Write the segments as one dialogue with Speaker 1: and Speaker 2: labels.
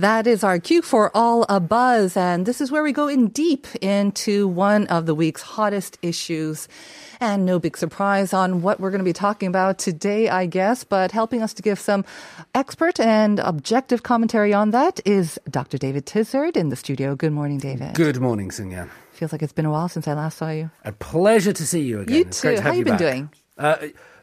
Speaker 1: That is our cue for All a Buzz, and this is where we go in deep into one of the week's hottest issues. And no big surprise on what we're going to be talking about today, I guess, but helping us to give some expert and objective commentary on that is Dr. David Tizard in the studio. Good morning, David.
Speaker 2: Good morning, Sungyan.
Speaker 1: Feels like it's been a while since I last saw you.
Speaker 2: A pleasure to see you again.
Speaker 1: You
Speaker 2: It's
Speaker 1: too.
Speaker 2: to
Speaker 1: How
Speaker 2: have
Speaker 1: you been
Speaker 2: back.
Speaker 1: doing?
Speaker 2: Uh,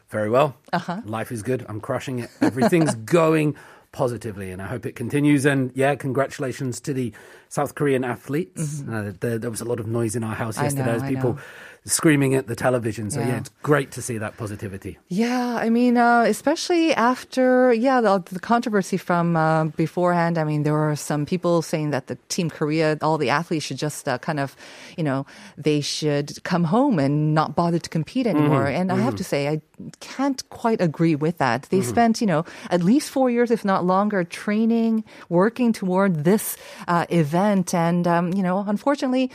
Speaker 2: very well. Uh-huh. Life is good. I'm crushing it. Everything's going positively, and I hope it continues. And yeah, congratulations to the South Korean athletes. Uh, there, there was a lot of noise in our house
Speaker 1: Mm-hmm.
Speaker 2: Yesterday
Speaker 1: know,
Speaker 2: as people. Screaming at the television. So yeah.
Speaker 1: Yeah.
Speaker 2: it's great to see that positivity.
Speaker 1: Yeah, I mean, uh, especially after yeah the, the controversy from uh, beforehand. I mean, there were some people saying that the Team Korea, all the athletes should just uh, kind of, you know, they should come home and not bother to compete anymore. And I have to say, I can't quite agree with that. They spent, you know, at least four years, if not longer, training, working toward this uh, event, and um, you know, unfortunately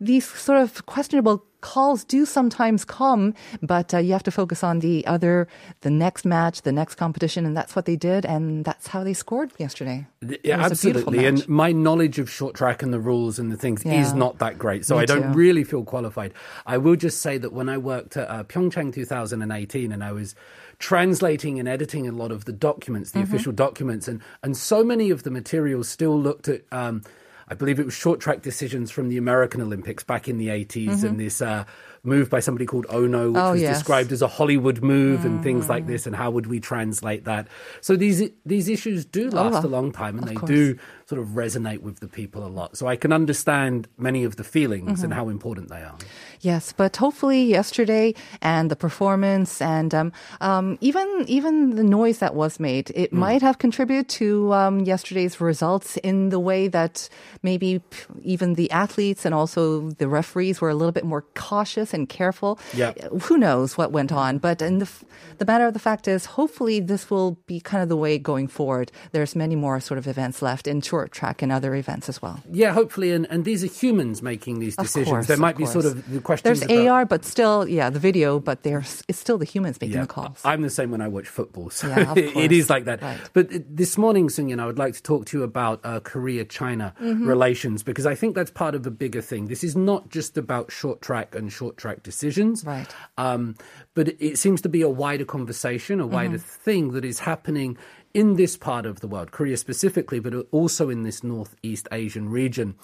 Speaker 1: these sort of questionable calls do sometimes come, but uh, you have to focus on the other, the next match, the next competition, and that's what they did, and that's how they scored yesterday.
Speaker 2: Yeah,
Speaker 1: It was a beautiful
Speaker 2: absolutely. And my knowledge of short track and the rules and the things
Speaker 1: Yeah.
Speaker 2: is not that great. So
Speaker 1: Me
Speaker 2: I don't
Speaker 1: too.
Speaker 2: really feel qualified. I will just say that when I worked at uh, Pyeongchang 2018 and I was translating and editing a lot of the documents,
Speaker 1: Mm-hmm.
Speaker 2: the official documents, and, and so many of the materials still looked at. Um, I believe it was short track decisions from the American Olympics back in the 80s and this uh, move by somebody called Ohno, which.
Speaker 1: Oh,
Speaker 2: was
Speaker 1: yes.
Speaker 2: described as a Hollywood move and things like this. And how would we translate that? So these these issues do last
Speaker 1: Oh,
Speaker 2: a long time and they
Speaker 1: course.
Speaker 2: do sort of resonate with the people a lot. So I can understand many of the feelings
Speaker 1: Mm-hmm.
Speaker 2: and how important they are.
Speaker 1: Yes, but hopefully yesterday and the performance and um, um, even even the noise that was made, it
Speaker 2: Hmm.
Speaker 1: might have contributed to um, yesterday's results in the way that maybe even the athletes and also the referees were a little bit more cautious and careful.
Speaker 2: Yeah.
Speaker 1: Who knows what went on? But in the f- the matter of the fact is, hopefully this will be kind of the way going forward. There's many more sort of events left in short track and other events as well.
Speaker 2: Yeah, hopefully, and, and these are humans making these decisions.
Speaker 1: course,
Speaker 2: there might be sort of the questions.
Speaker 1: There's
Speaker 2: about,
Speaker 1: AR, but still, yeah, the video, but there's it's still the humans making
Speaker 2: Yeah,
Speaker 1: the calls.
Speaker 2: I'm the same when I watch football, so
Speaker 1: Yeah, of
Speaker 2: it is like that.
Speaker 1: Right.
Speaker 2: But this morning, Sunyan, I would like to talk to you about uh, Korea-China
Speaker 1: Mm-hmm.
Speaker 2: relations because I think that's part of a bigger thing. This is not just about short track and short track decisions,
Speaker 1: Right.
Speaker 2: Um, but it- seems to be a wider conversation, a wider
Speaker 1: Mm-hmm.
Speaker 2: thing that is happening in this part of the world, Korea specifically, but also in this Northeast Asian region.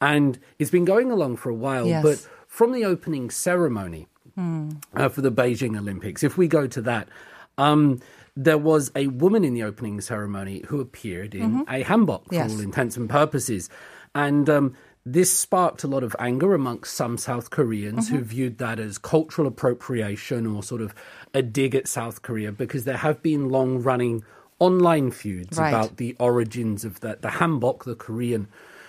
Speaker 2: And it's been going along for a while,
Speaker 1: Yes.
Speaker 2: but from the opening ceremony uh, for the Beijing Olympics, if we go to that, um, there was a woman in the opening ceremony who appeared in a hanbok for
Speaker 1: Yes.
Speaker 2: all intents and purposes. And um, this sparked a lot of anger amongst some South Koreans who viewed that as cultural appropriation or sort of a dig at South Korea because there have been long running online feuds
Speaker 1: Right.
Speaker 2: about the origins of the, the hanbok, the Korean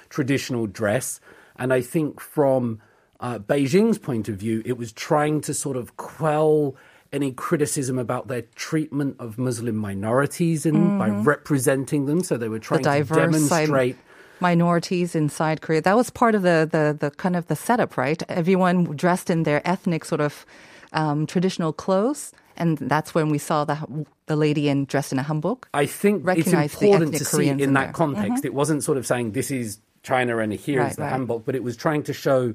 Speaker 2: traditional dress. And I think from uh, Beijing's point of view, it was trying to sort of quell any criticism about their treatment of Muslim minorities and by representing them. So they were
Speaker 1: Mm-hmm. the
Speaker 2: trying to
Speaker 1: side
Speaker 2: demonstrate.
Speaker 1: Minorities inside Korea. That was part of the, the, the kind of the setup, right? Everyone dressed in their ethnic sort of um, traditional clothes. And that's when we saw the, the lady in dressed in a hanbok.
Speaker 2: I think it's important to see
Speaker 1: Koreans
Speaker 2: in
Speaker 1: in
Speaker 2: that
Speaker 1: there. Mm-hmm.
Speaker 2: context. It wasn't sort of saying this is China and here's
Speaker 1: Right,
Speaker 2: the
Speaker 1: right.
Speaker 2: hanbok, but it was trying to show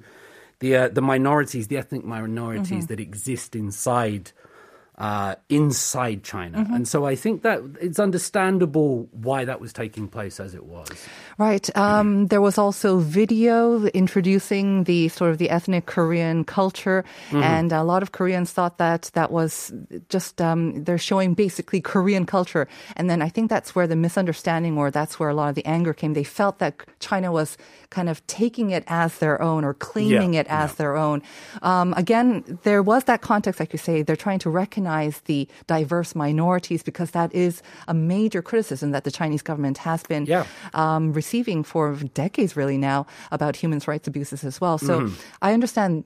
Speaker 2: the uh, the minorities, the ethnic minorities
Speaker 1: Mm-hmm.
Speaker 2: that exist inside uh, inside China.
Speaker 1: Mm-hmm.
Speaker 2: And so I think that it's understandable why that was taking place as it was.
Speaker 1: Right. Um, there was also video introducing the sort of the ethnic Korean culture,
Speaker 2: Mm-hmm.
Speaker 1: and a lot of Koreans thought that that was just um, they're showing basically Korean culture. And then I think that's where the misunderstanding, or that's where a lot of the anger came. They felt that China was kind of taking it as their own or claiming
Speaker 2: Yeah,
Speaker 1: it as their own. Um, again, there was that context, like you say, they're trying to recognize recognize the diverse minorities because that is a major criticism that the Chinese government has been
Speaker 2: Yeah.
Speaker 1: um, receiving for decades, really now, about human rights abuses as well. So
Speaker 2: Mm-hmm.
Speaker 1: I understand.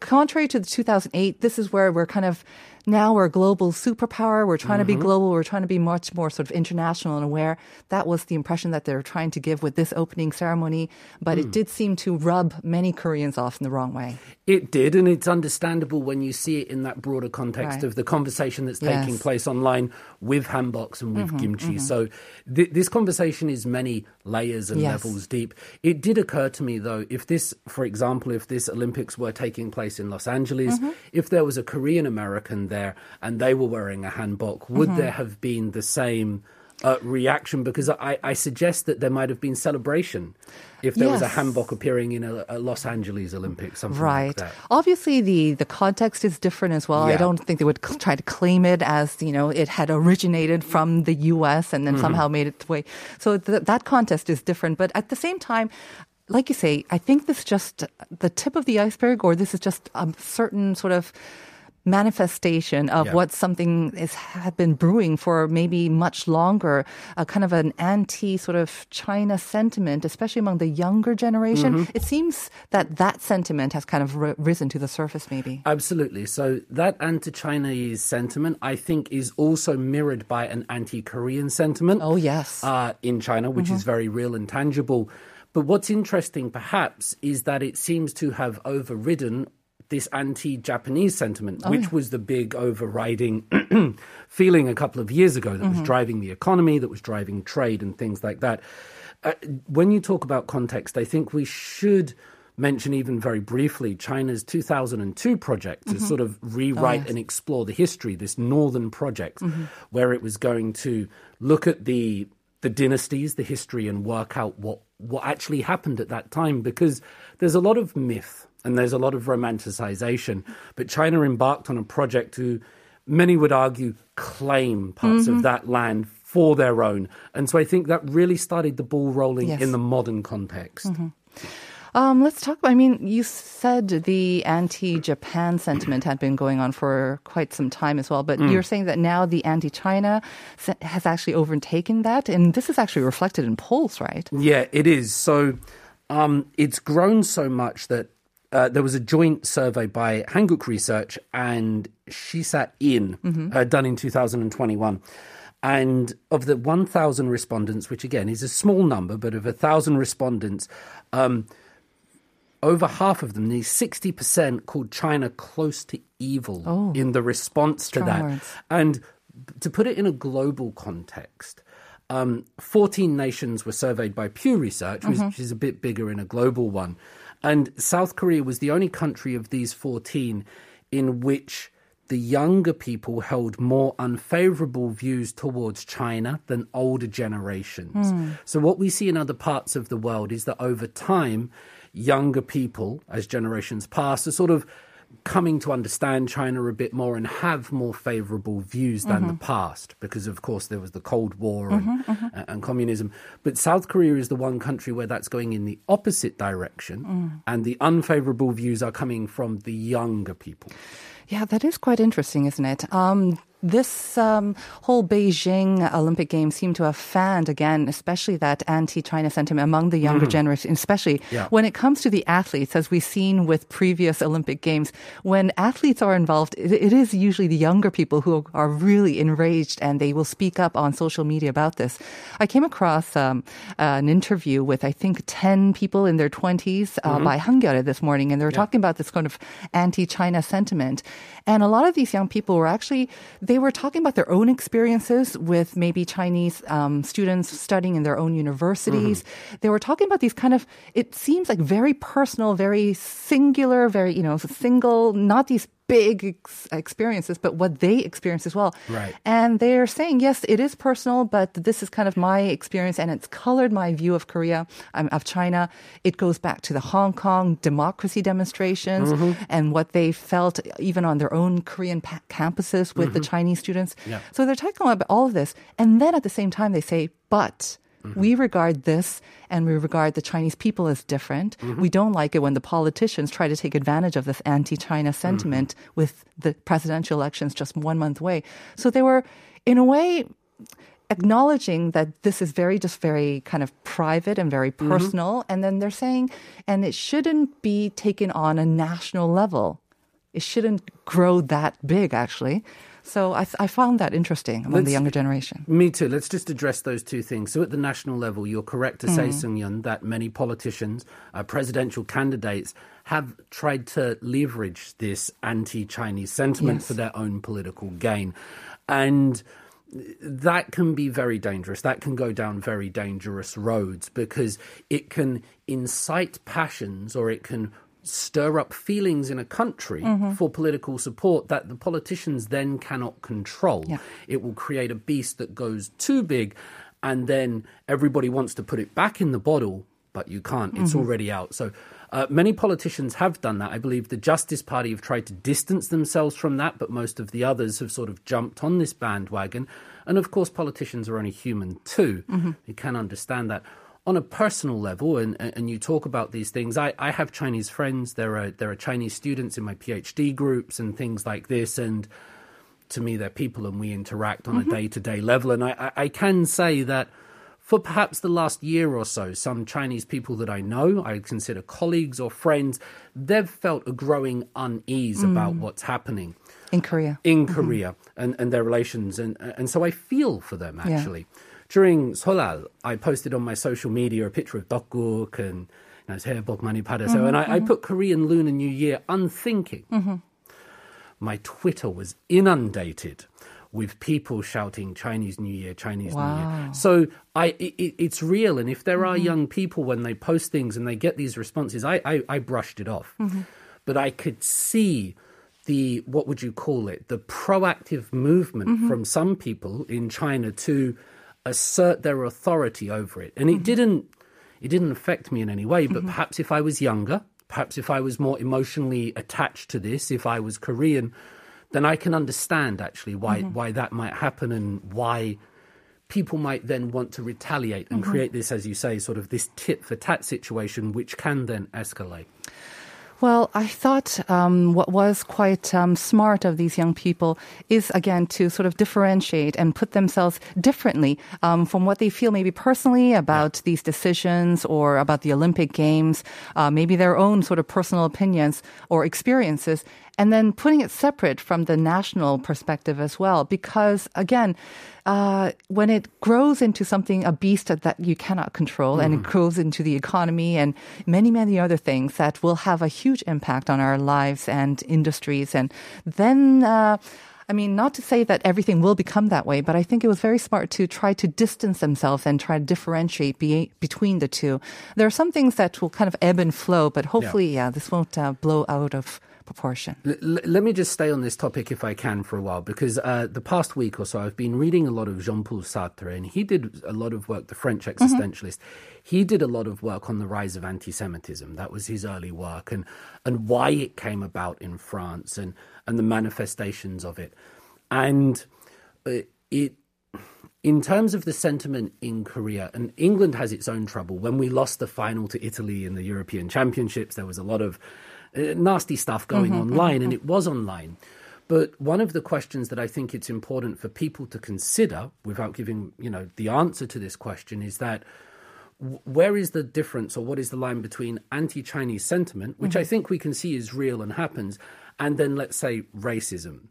Speaker 1: Contrary to the 2008, this is where we're kind of now we're a global superpower. We're trying to
Speaker 2: Mm-hmm.
Speaker 1: be global. We're trying to be much more sort of international and aware. That was the impression that they're trying to give with this opening ceremony. But
Speaker 2: Mm.
Speaker 1: it did seem to rub many Koreans off in the wrong way.
Speaker 2: It did, and it's understandable when you see it in that broader context
Speaker 1: Right.
Speaker 2: of the conversation that's
Speaker 1: Yes. Mm-hmm,
Speaker 2: taking place online with hanboks and with kimchi. So th- this conversation is many layers and
Speaker 1: Yes.
Speaker 2: levels deep. It did occur to me, though, if this, for example, if this Olympics were taking place in Los Angeles,
Speaker 1: Mm-hmm.
Speaker 2: if there was a Korean American there and they were wearing a hanbok, would
Speaker 1: Mm-hmm.
Speaker 2: there have been the same? Uh, reaction because I, I suggest that there might have been celebration if there was a
Speaker 1: Yes.
Speaker 2: hanbok appearing in a, a Los Angeles Olympics, something
Speaker 1: Right.
Speaker 2: like that.
Speaker 1: Obviously, the, the context is different as well. I don't think they would cl- try to claim it as, you know, it had originated from the U.S. and then
Speaker 2: Mm-hmm.
Speaker 1: somehow made its way. So th- that contest is different. But at the same time, like you say, I think this is just the tip of the iceberg, or this is just a certain sort of manifestation of
Speaker 2: Yeah.
Speaker 1: what something is had been brewing for maybe much longer, a kind of an anti sort of China sentiment, especially among the younger generation. It seems that that sentiment has kind of ri- risen to the surface, maybe.
Speaker 2: Absolutely. So that anti-Chinese sentiment, I think, is also mirrored by an anti-Korean sentiment.
Speaker 1: Oh, yes.
Speaker 2: uh, in China, which is very real and tangible. But what's interesting, perhaps, is that it seems to have overridden this anti-Japanese sentiment, oh, which was the big overriding feeling a couple of years ago that was mm-hmm. driving the economy, that was driving trade, and things like that. Uh, when you talk about context, I think we should mention even very briefly China's 2002 project to mm-hmm. sort of oh, rewrite and explore the history, this northern project, mm-hmm. where it was going to look at the the dynasties, the history, and work out what what actually happened at that time. Because there's a lot of myth and there's a lot of romanticization, but China embarked on a project to, many would argue, claim parts
Speaker 1: Mm-hmm.
Speaker 2: of that land for their own. And so I think that really started the ball rolling
Speaker 1: Yes.
Speaker 2: in the modern context.
Speaker 1: Um, let's talk about, I mean, you said the anti Japan sentiment had been going on for quite some time as well, but you're saying that now the anti China has actually overtaken that. And this is actually reflected in polls, right?
Speaker 2: Yeah, it is. So um, it's grown so much that uh, there was a joint survey by Hankook Research and Shisat In uh, done in 2021. And of the 1,000 respondents, which again is a small number, but of 1,000 respondents, um, over half of them, these 60%, called China close to evil in the response to that.
Speaker 1: words.
Speaker 2: And to put it in a global context, um, 14 nations were surveyed by Pew Research, which
Speaker 1: Mm-hmm.
Speaker 2: is a bit bigger in a global one. And South Korea was the only country of these 14 in which the younger people held more unfavorable views towards China than older generations. Hmm. So, what we see in other parts of the world is that over time, younger people, as generations pass, are sort of coming to understand China a bit more and have more favorable views than the mm-hmm. past because of course there was the Cold War and, mm-hmm, mm-hmm. Uh, and communism. But South Korea is the one country where that's going in the opposite direction mm. and the unfavorable views are coming from the younger people.
Speaker 1: Yeah, that is quite interesting, isn't it? Um, this um, whole Beijing Olympic Games seem to have fanned again, especially that anti-China sentiment among the younger generation, especially
Speaker 2: Yeah.
Speaker 1: when it comes to the athletes, as we've seen with previous Olympic Games. When athletes are involved, it, it is usually the younger people who are really enraged and they will speak up on social media about this. I came across um, uh, an interview with I think ten people in their twenties uh, by Hankyoreh this morning, and they were talking about this kind of anti-China sentiment. And a lot of these young people were actually they were talking about their own experiences with maybe Chinese um, students studying in their own universities. They were talking about these kind of it seems like very personal, very singular, very you know single, not these big ex- experiences, but what they experience as well.
Speaker 2: Right.
Speaker 1: And they're saying, yes, it is personal, but this is kind of my experience and it's colored my view of Korea, um, of China. It goes back to the Hong Kong democracy demonstrations and what they felt even on their own Korean pa- campuses with the Chinese students.
Speaker 2: Yeah.
Speaker 1: So they're talking about all of this. And then at the same time, they say, but Mm-hmm. We regard this and we regard the Chinese people as different. Mm-hmm. We don't like it when the politicians try to take advantage of this anti-China mm-hmm. sentiment with the presidential elections just one month away. So they were, in a way, acknowledging that this is very just very kind of private and very personal. And then they're saying and it shouldn't be taken on a national level. It shouldn't grow that big actually so i, I found that interesting among the
Speaker 2: Let's-
Speaker 1: younger generation
Speaker 2: Me too. Let's just address those two things. So, at the national level, you're correct to say, Sung Yun, that many politicians, uh, presidential candidates, have tried to leverage this anti Chinese sentiment
Speaker 1: Yes.
Speaker 2: for their own political gain. And that can be very dangerous. That can go down very dangerous roads because it can incite passions or it can stir up feelings in a country
Speaker 1: Mm-hmm.
Speaker 2: for political support that the politicians then cannot control.
Speaker 1: Yeah.
Speaker 2: It will create a beast that goes too big and then everybody wants to put it back in the bottle, but you can't. It's already out. So uh, many politicians have done that. I believe the Justice Party have tried to distance themselves from that, but most of the others have sort of jumped on this bandwagon. And of course, politicians are only human too. You can understand that. On a personal level, and, and you talk about these things, I, I have Chinese friends. There are there are Chinese students in my PhD groups and things like this, and to me, they're people and we interact on a day to day level. And I, I, can say that for perhaps the last year or so, some Chinese people that I know, I consider colleagues or friends, they've felt a growing unease mm. about what's happening
Speaker 1: in korea
Speaker 2: in mm-hmm. Korea and, and their relations. And, and so I feel for them,
Speaker 1: Yeah
Speaker 2: during Seollal, I posted on my social media a picture of tteokguk and you know, his hair, Bokmani Padaso, mm-hmm, and I, mm-hmm. I, put mm-hmm. Korean Lunar New Year unthinking. Mm-hmm. My Twitter was inundated with people shouting Chinese New Year, Chinese wow. New Year. So I, it, it's real. And if there are mm-hmm. young people when they post things and they get these responses, I, I, I brushed it off. Mm-hmm. But I could see the what would you call it the proactive movement mm-hmm. from some people in China to assert their authority over it. And it mm-hmm. didn't, it didn't affect me in any way, but mm-hmm. perhaps if I was younger, perhaps if I was more emotionally attached to this, if I was Korean, then I can understand actually why mm-hmm. why that might happen and why people might then want to retaliate and create this, as you say, sort of this tit for tat situation, which can then escalate.
Speaker 1: Well, I thought um, what was quite um, smart of these young people is, again, to sort of differentiate and put themselves differently um, from what they feel maybe personally about these decisions or about the Olympic Games, uh, maybe their own sort of personal opinions or experiences, and then putting it separate from the national perspective as well. Because, again, uh, when it grows into something, a beast that, you cannot control, and it grows into the economy and many, many other things that will have a huge impact on our lives and industries. And then, uh, I mean, not to say that everything will become that way, but I think it was very smart to try to distance themselves and try to differentiate be, between the two. There are some things that will kind of ebb and flow, but hopefully, yeah, this won't uh, blow out of proportion.
Speaker 2: L- let me just stay on this topic if I can for a while, because uh, the past week or so I've been reading a lot of Jean Paul Sartre, and he did a lot of work, the French existentialist. He did a lot of work on the rise of anti Semitism. That was his early work, and, and why it came about in France and, and the manifestations of it. And uh, it in terms of the sentiment in Korea, and England has its own trouble. When we lost the final to Italy in the European Championships, there was a lot of Uh, nasty stuff going mm-hmm, online, and mm-hmm. it was online. But one of the questions that I think it's important for people to consider, without giving you know the answer to this question, is that where is the difference, or what is the line between anti-Chinese sentiment, which I mm-hmm. think we can see is real and happens, and then let's say racism,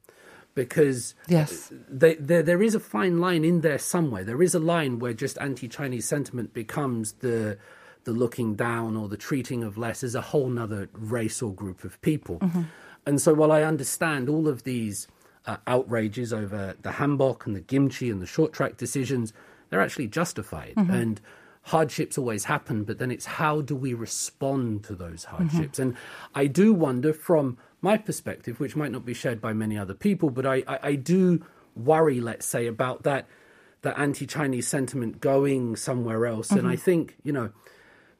Speaker 2: because
Speaker 1: Yes.
Speaker 2: Uh, they, there, there is a fine line in there somewhere. There is a line where just anti-Chinese sentiment becomes the the looking down or the treating of less as a whole nother race or group of people. Mm-hmm. And so, while I understand all of these uh, outrages over the hanbok and the Gimchi and the short track decisions, they're actually justified. Mm-hmm. And hardships always happen, but then it's how do we respond to those mm-hmm. hardships? And I do wonder from my perspective, which might not be shared by many other people, but I, I, I do worry, let's say, about that, that anti Chinese sentiment going somewhere else. And I think, you know,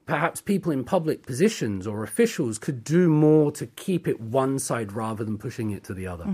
Speaker 2: perhaps people in public positions or officials could do more to keep it one side rather than pushing it to the other.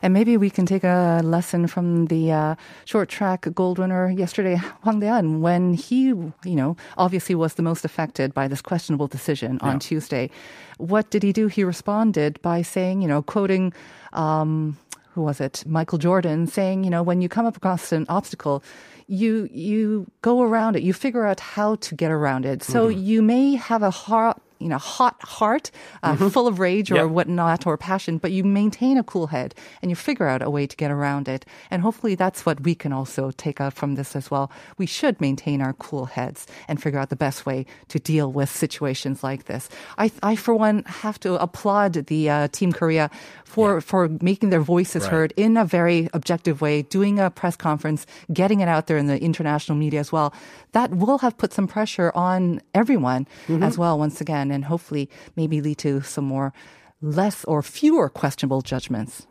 Speaker 1: And maybe we can take a lesson from the uh, short track gold winner yesterday, Hwang Dae-heon, when he, you know, obviously was the most affected by this questionable decision on Tuesday. What did he do? He responded by saying, you know, quoting, um, who was it? Michael Jordan saying, you know, when you come up across an obstacle, you you go around it. You figure out how to get around it. So mm-hmm. you may have a heart, you know, hot heart, uh, full of rage or
Speaker 2: Yep.
Speaker 1: whatnot or passion, but you maintain a cool head and you figure out a way to get around it. And hopefully that's what we can also take out from this as well. We should maintain our cool heads and figure out the best way to deal with situations like this. I, I for one, have to applaud the uh, Team Korea for, for making their voices
Speaker 2: Right.
Speaker 1: heard in a very objective way, doing a press conference, getting it out there in the international media as well. That will have put some pressure on everyone
Speaker 2: Mm-hmm.
Speaker 1: as well, once again, and hopefully maybe lead to some more less or fewer questionable judgments.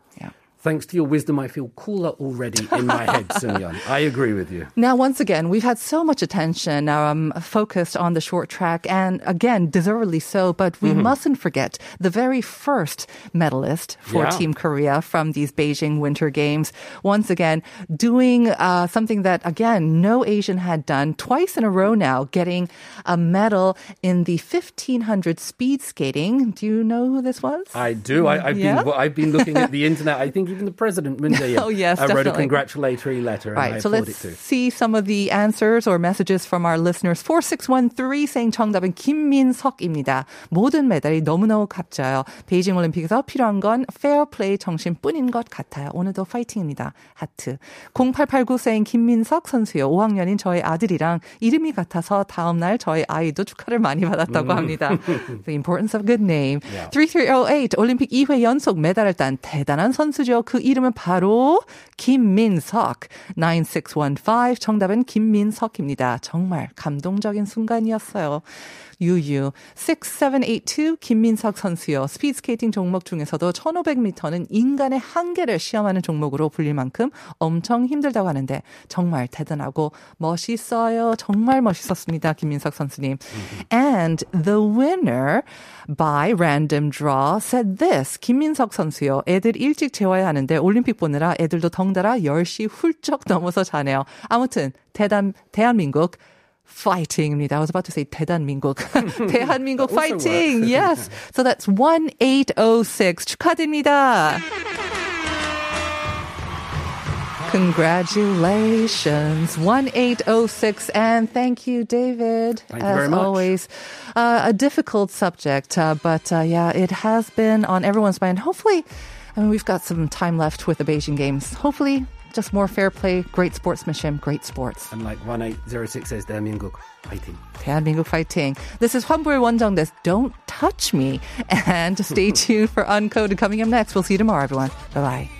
Speaker 2: Thanks to your wisdom, I feel cooler already in my head, Sun Yun. I agree with you.
Speaker 1: Now, once again, we've had so much attention um, focused on the short track, and again, deservedly so. But we mustn't forget the very first medalist for
Speaker 2: Yeah.
Speaker 1: Team Korea from these Beijing Winter Games. Once again, doing uh, something that again no Asian had done twice in a row now, getting a medal in the 1500 speed skating. Do you know who this was?
Speaker 2: I do. I, I've
Speaker 1: Yeah?
Speaker 2: been I've been looking at the internet. I think even the president, Moon Jae-in,
Speaker 1: Oh, yes,
Speaker 2: uh, wrote a congratulatory letter, and I
Speaker 1: Right. So let's see some of the answers or messages from our listeners. 4613 saying 정답은 김민석입니다. 모든 메달이 너무너무 값져요. 베이징 올림픽에서 필요한 건 페어플레이 정신뿐인 것 같아요. 오늘도 파이팅입니다. 하트. 0889 saying 김민석 선수요. 5학년인 저희 아들이랑 이름이 같아서 다음 날 저희 아이도 축하를 많이 받았다고 합니다. The importance of good name. 3308 올림픽 2회 연속 메달을 딴 대단한 선수죠. 그 이름은 바로 김민석. 9615 정답은 김민석입니다. 정말 감동적인 순간이었어요. 유유 6782 김민석 선수요. 스피드스케이팅 종목 중에서도 1500m는 인간의 한계를 시험하는 종목으로 불릴 만큼 엄청 힘들다고 하는데 정말 대단하고 멋있어요. 정말 멋있었습니다. 김민석 선수님. And the winner by random draw said this. 김민석 선수요. 애들 일찍 재워야 하는데 올림픽 보느라 애들도 덩달아 10시 훌쩍 넘어서 자네요. 아무튼 대단 대한민국 fighting입니다. I was about to say 대단민국. 대한민국
Speaker 2: Also
Speaker 1: fighting.
Speaker 2: works.
Speaker 1: Yes. So that's 1806. 축하드립니다. Congratulations. 1806. And thank you, David.
Speaker 2: Thank you
Speaker 1: as
Speaker 2: very much.
Speaker 1: always. Uh, a difficult subject, uh, but uh, yeah, it has been on everyone's mind. Hopefully, I mean, we've got some time left with the Beijing Games. Hopefully, just more fair play, great sportsmanship, great sports.
Speaker 2: And like 1806 says, 대한민국 fighting.
Speaker 1: 대한민국 fighting. This is Humble Wonjung. This Don't Touch Me. And stay tuned for Uncoded coming up next. We'll see you tomorrow, everyone. Bye bye.